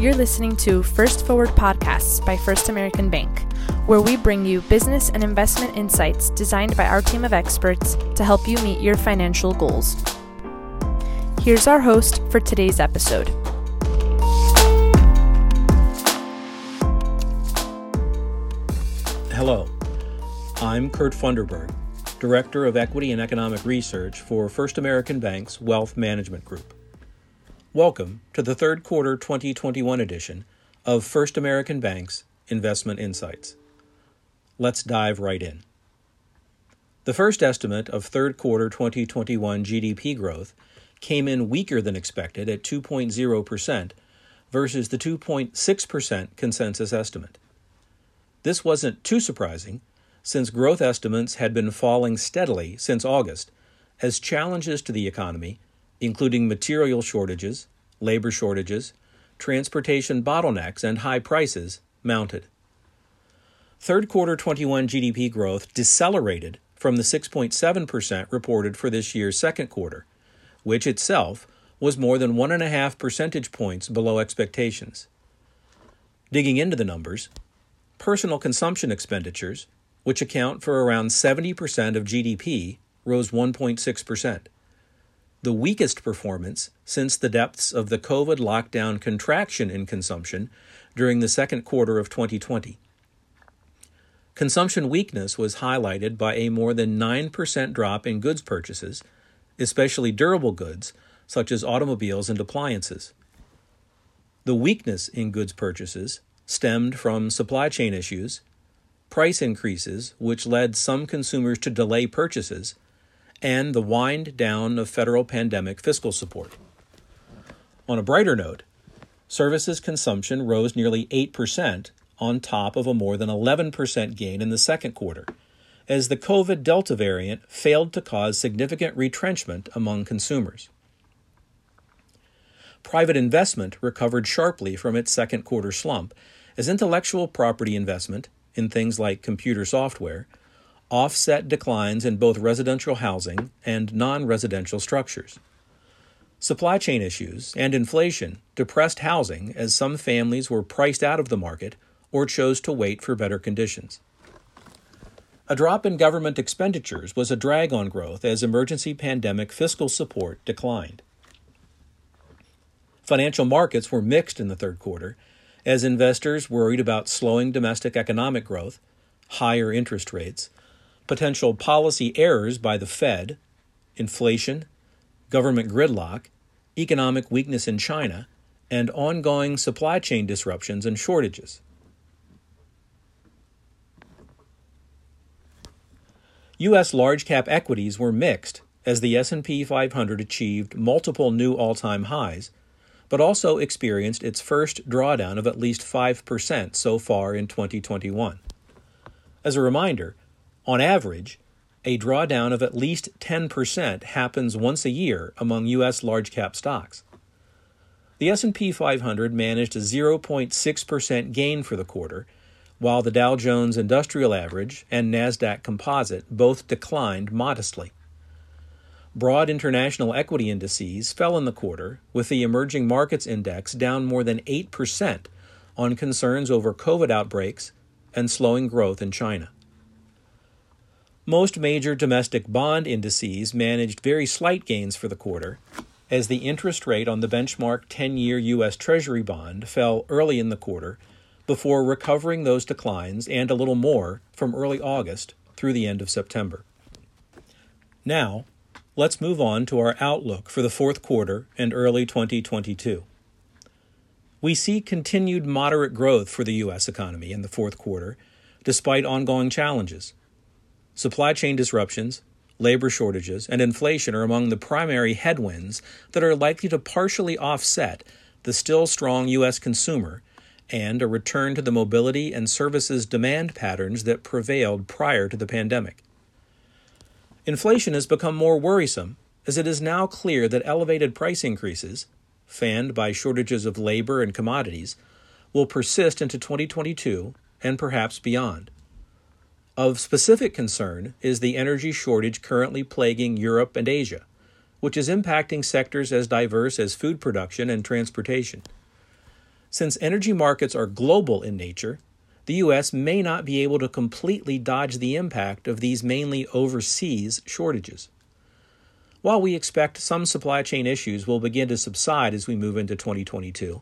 You're listening to First Forward Podcasts by First American Bank, where we bring you business and investment insights designed by our team of experts to help you meet your financial goals. Here's our host for today's episode. Hello, I'm Kurt Funderburg, Director of Equity and Economic Research for First American Bank's Wealth Management Group. Welcome to the third quarter 2021 edition of First American Bank's Investment Insights. Let's dive right in. The first estimate of third quarter 2021 GDP growth came in weaker than expected at 2.0% versus the 2.6% consensus estimate. This wasn't too surprising since growth estimates had been falling steadily since August as challenges to the economy including material shortages, labor shortages, transportation bottlenecks, and high prices, mounted. Third quarter 21 GDP growth decelerated from the 6.7% reported for this year's second quarter, which itself was more than one and a half percentage points below expectations. Digging into the numbers, personal consumption expenditures, which account for around 70% of GDP, rose 1.6% the weakest performance since the depths of the COVID lockdown contraction in consumption during the second quarter of 2020. Consumption weakness was highlighted by a more than 9% drop in goods purchases, especially durable goods such as automobiles and appliances. The weakness in goods purchases stemmed from supply chain issues, price increases, which led some consumers to delay purchases and the wind down of federal pandemic fiscal support. On a brighter note, services consumption rose nearly 8% on top of a more than 11% gain in the second quarter, as the COVID Delta variant failed to cause significant retrenchment among consumers. Private investment recovered sharply from its second quarter slump as intellectual property investment in things like computer software offset declines in both residential housing and non residential structures. Supply chain issues and inflation depressed housing as some families were priced out of the market or chose to wait for better conditions. A drop in government expenditures was a drag on growth as emergency pandemic fiscal support declined. Financial markets were mixed in the third quarter as investors worried about slowing domestic economic growth, higher interest rates, potential policy errors by the Fed, inflation, government gridlock, economic weakness in China, and ongoing supply chain disruptions and shortages. US large cap equities were mixed as the S&P 500 achieved multiple new all-time highs but also experienced its first drawdown of at least 5% so far in 2021. As a reminder, on average, a drawdown of at least 10% happens once a year among US large cap stocks. The S&P 500 managed a 0.6% gain for the quarter, while the Dow Jones Industrial Average and Nasdaq Composite both declined modestly. Broad international equity indices fell in the quarter, with the emerging markets index down more than 8% on concerns over COVID outbreaks and slowing growth in China. Most major domestic bond indices managed very slight gains for the quarter, as the interest rate on the benchmark 10 year U.S. Treasury bond fell early in the quarter before recovering those declines and a little more from early August through the end of September. Now, let's move on to our outlook for the fourth quarter and early 2022. We see continued moderate growth for the U.S. economy in the fourth quarter, despite ongoing challenges. Supply chain disruptions, labor shortages, and inflation are among the primary headwinds that are likely to partially offset the still strong U.S. consumer and a return to the mobility and services demand patterns that prevailed prior to the pandemic. Inflation has become more worrisome as it is now clear that elevated price increases, fanned by shortages of labor and commodities, will persist into 2022 and perhaps beyond. Of specific concern is the energy shortage currently plaguing Europe and Asia, which is impacting sectors as diverse as food production and transportation. Since energy markets are global in nature, the U.S. may not be able to completely dodge the impact of these mainly overseas shortages. While we expect some supply chain issues will begin to subside as we move into 2022,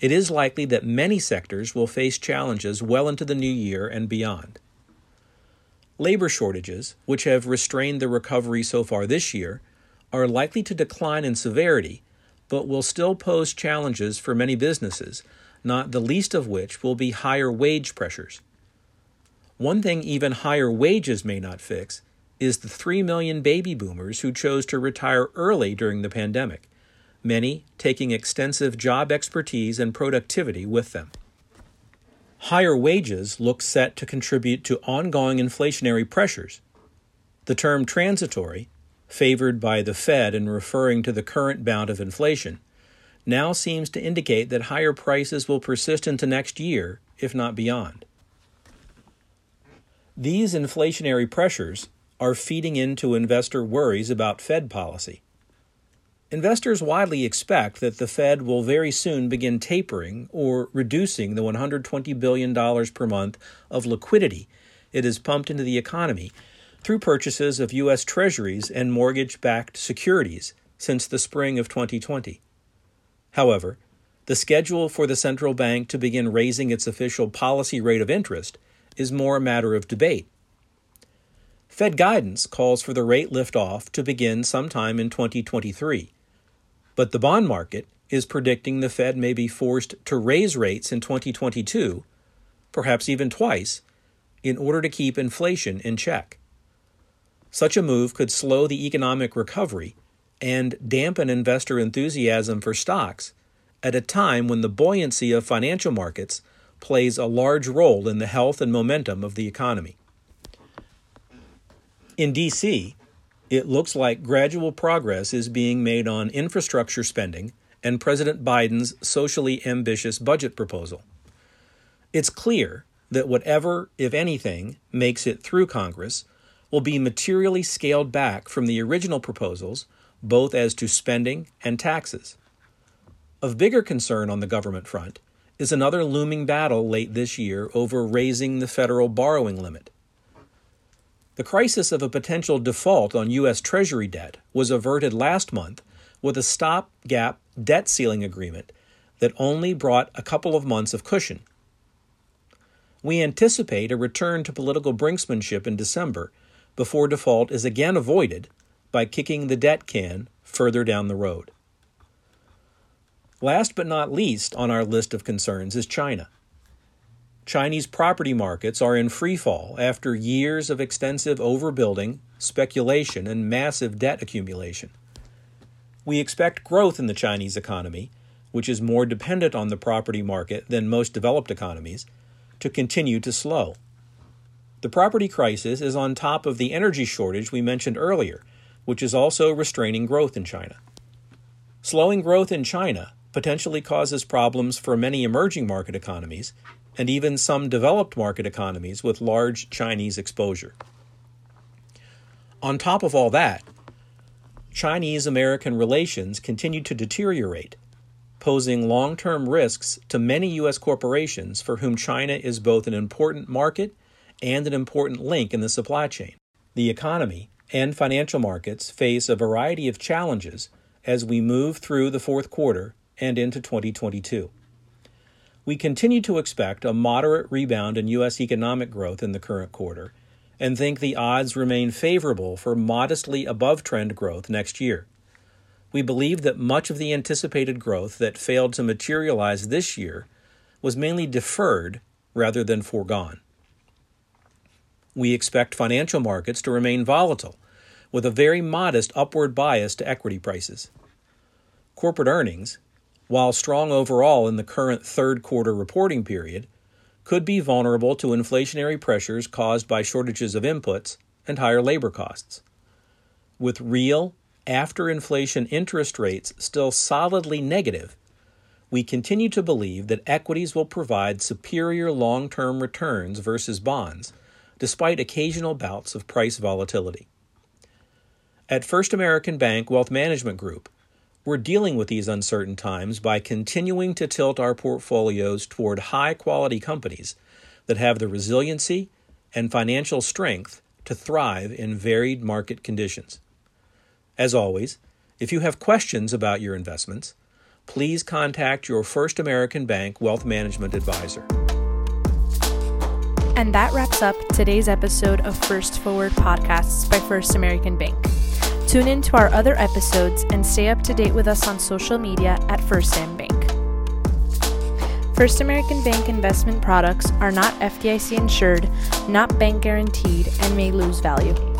it is likely that many sectors will face challenges well into the new year and beyond. Labor shortages, which have restrained the recovery so far this year, are likely to decline in severity, but will still pose challenges for many businesses, not the least of which will be higher wage pressures. One thing even higher wages may not fix is the 3 million baby boomers who chose to retire early during the pandemic, many taking extensive job expertise and productivity with them. Higher wages look set to contribute to ongoing inflationary pressures. The term transitory, favored by the Fed in referring to the current bout of inflation, now seems to indicate that higher prices will persist into next year, if not beyond. These inflationary pressures are feeding into investor worries about Fed policy. Investors widely expect that the Fed will very soon begin tapering or reducing the $120 billion per month of liquidity it has pumped into the economy through purchases of U.S. Treasuries and mortgage backed securities since the spring of 2020. However, the schedule for the central bank to begin raising its official policy rate of interest is more a matter of debate. Fed guidance calls for the rate liftoff to begin sometime in 2023, but the bond market is predicting the Fed may be forced to raise rates in 2022, perhaps even twice, in order to keep inflation in check. Such a move could slow the economic recovery and dampen investor enthusiasm for stocks at a time when the buoyancy of financial markets plays a large role in the health and momentum of the economy. In D.C., it looks like gradual progress is being made on infrastructure spending and President Biden's socially ambitious budget proposal. It's clear that whatever, if anything, makes it through Congress will be materially scaled back from the original proposals, both as to spending and taxes. Of bigger concern on the government front is another looming battle late this year over raising the federal borrowing limit. The crisis of a potential default on U.S. Treasury debt was averted last month with a stopgap debt ceiling agreement that only brought a couple of months of cushion. We anticipate a return to political brinksmanship in December before default is again avoided by kicking the debt can further down the road. Last but not least on our list of concerns is China. Chinese property markets are in free fall after years of extensive overbuilding, speculation, and massive debt accumulation. We expect growth in the Chinese economy, which is more dependent on the property market than most developed economies, to continue to slow. The property crisis is on top of the energy shortage we mentioned earlier, which is also restraining growth in China. Slowing growth in China potentially causes problems for many emerging market economies and even some developed market economies with large Chinese exposure. On top of all that, Chinese American relations continue to deteriorate, posing long term risks to many U.S. corporations for whom China is both an important market and an important link in the supply chain. The economy and financial markets face a variety of challenges as we move through the fourth quarter and into 2022. We continue to expect a moderate rebound in U.S. economic growth in the current quarter and think the odds remain favorable for modestly above trend growth next year. We believe that much of the anticipated growth that failed to materialize this year was mainly deferred rather than foregone. We expect financial markets to remain volatile, with a very modest upward bias to equity prices. Corporate earnings, while strong overall in the current third quarter reporting period, could be vulnerable to inflationary pressures caused by shortages of inputs and higher labor costs. With real, after inflation interest rates still solidly negative, we continue to believe that equities will provide superior long term returns versus bonds, despite occasional bouts of price volatility. At First American Bank Wealth Management Group, We're dealing with these uncertain times by continuing to tilt our portfolios toward high quality companies that have the resiliency and financial strength to thrive in varied market conditions. As always, if you have questions about your investments, please contact your First American Bank Wealth Management Advisor. And that wraps up today's episode of First Forward Podcasts by First American Bank. Tune in to our other episodes and stay up to date with us on social media at First Am Bank. First American Bank investment products are not FDIC insured, not bank guaranteed, and may lose value.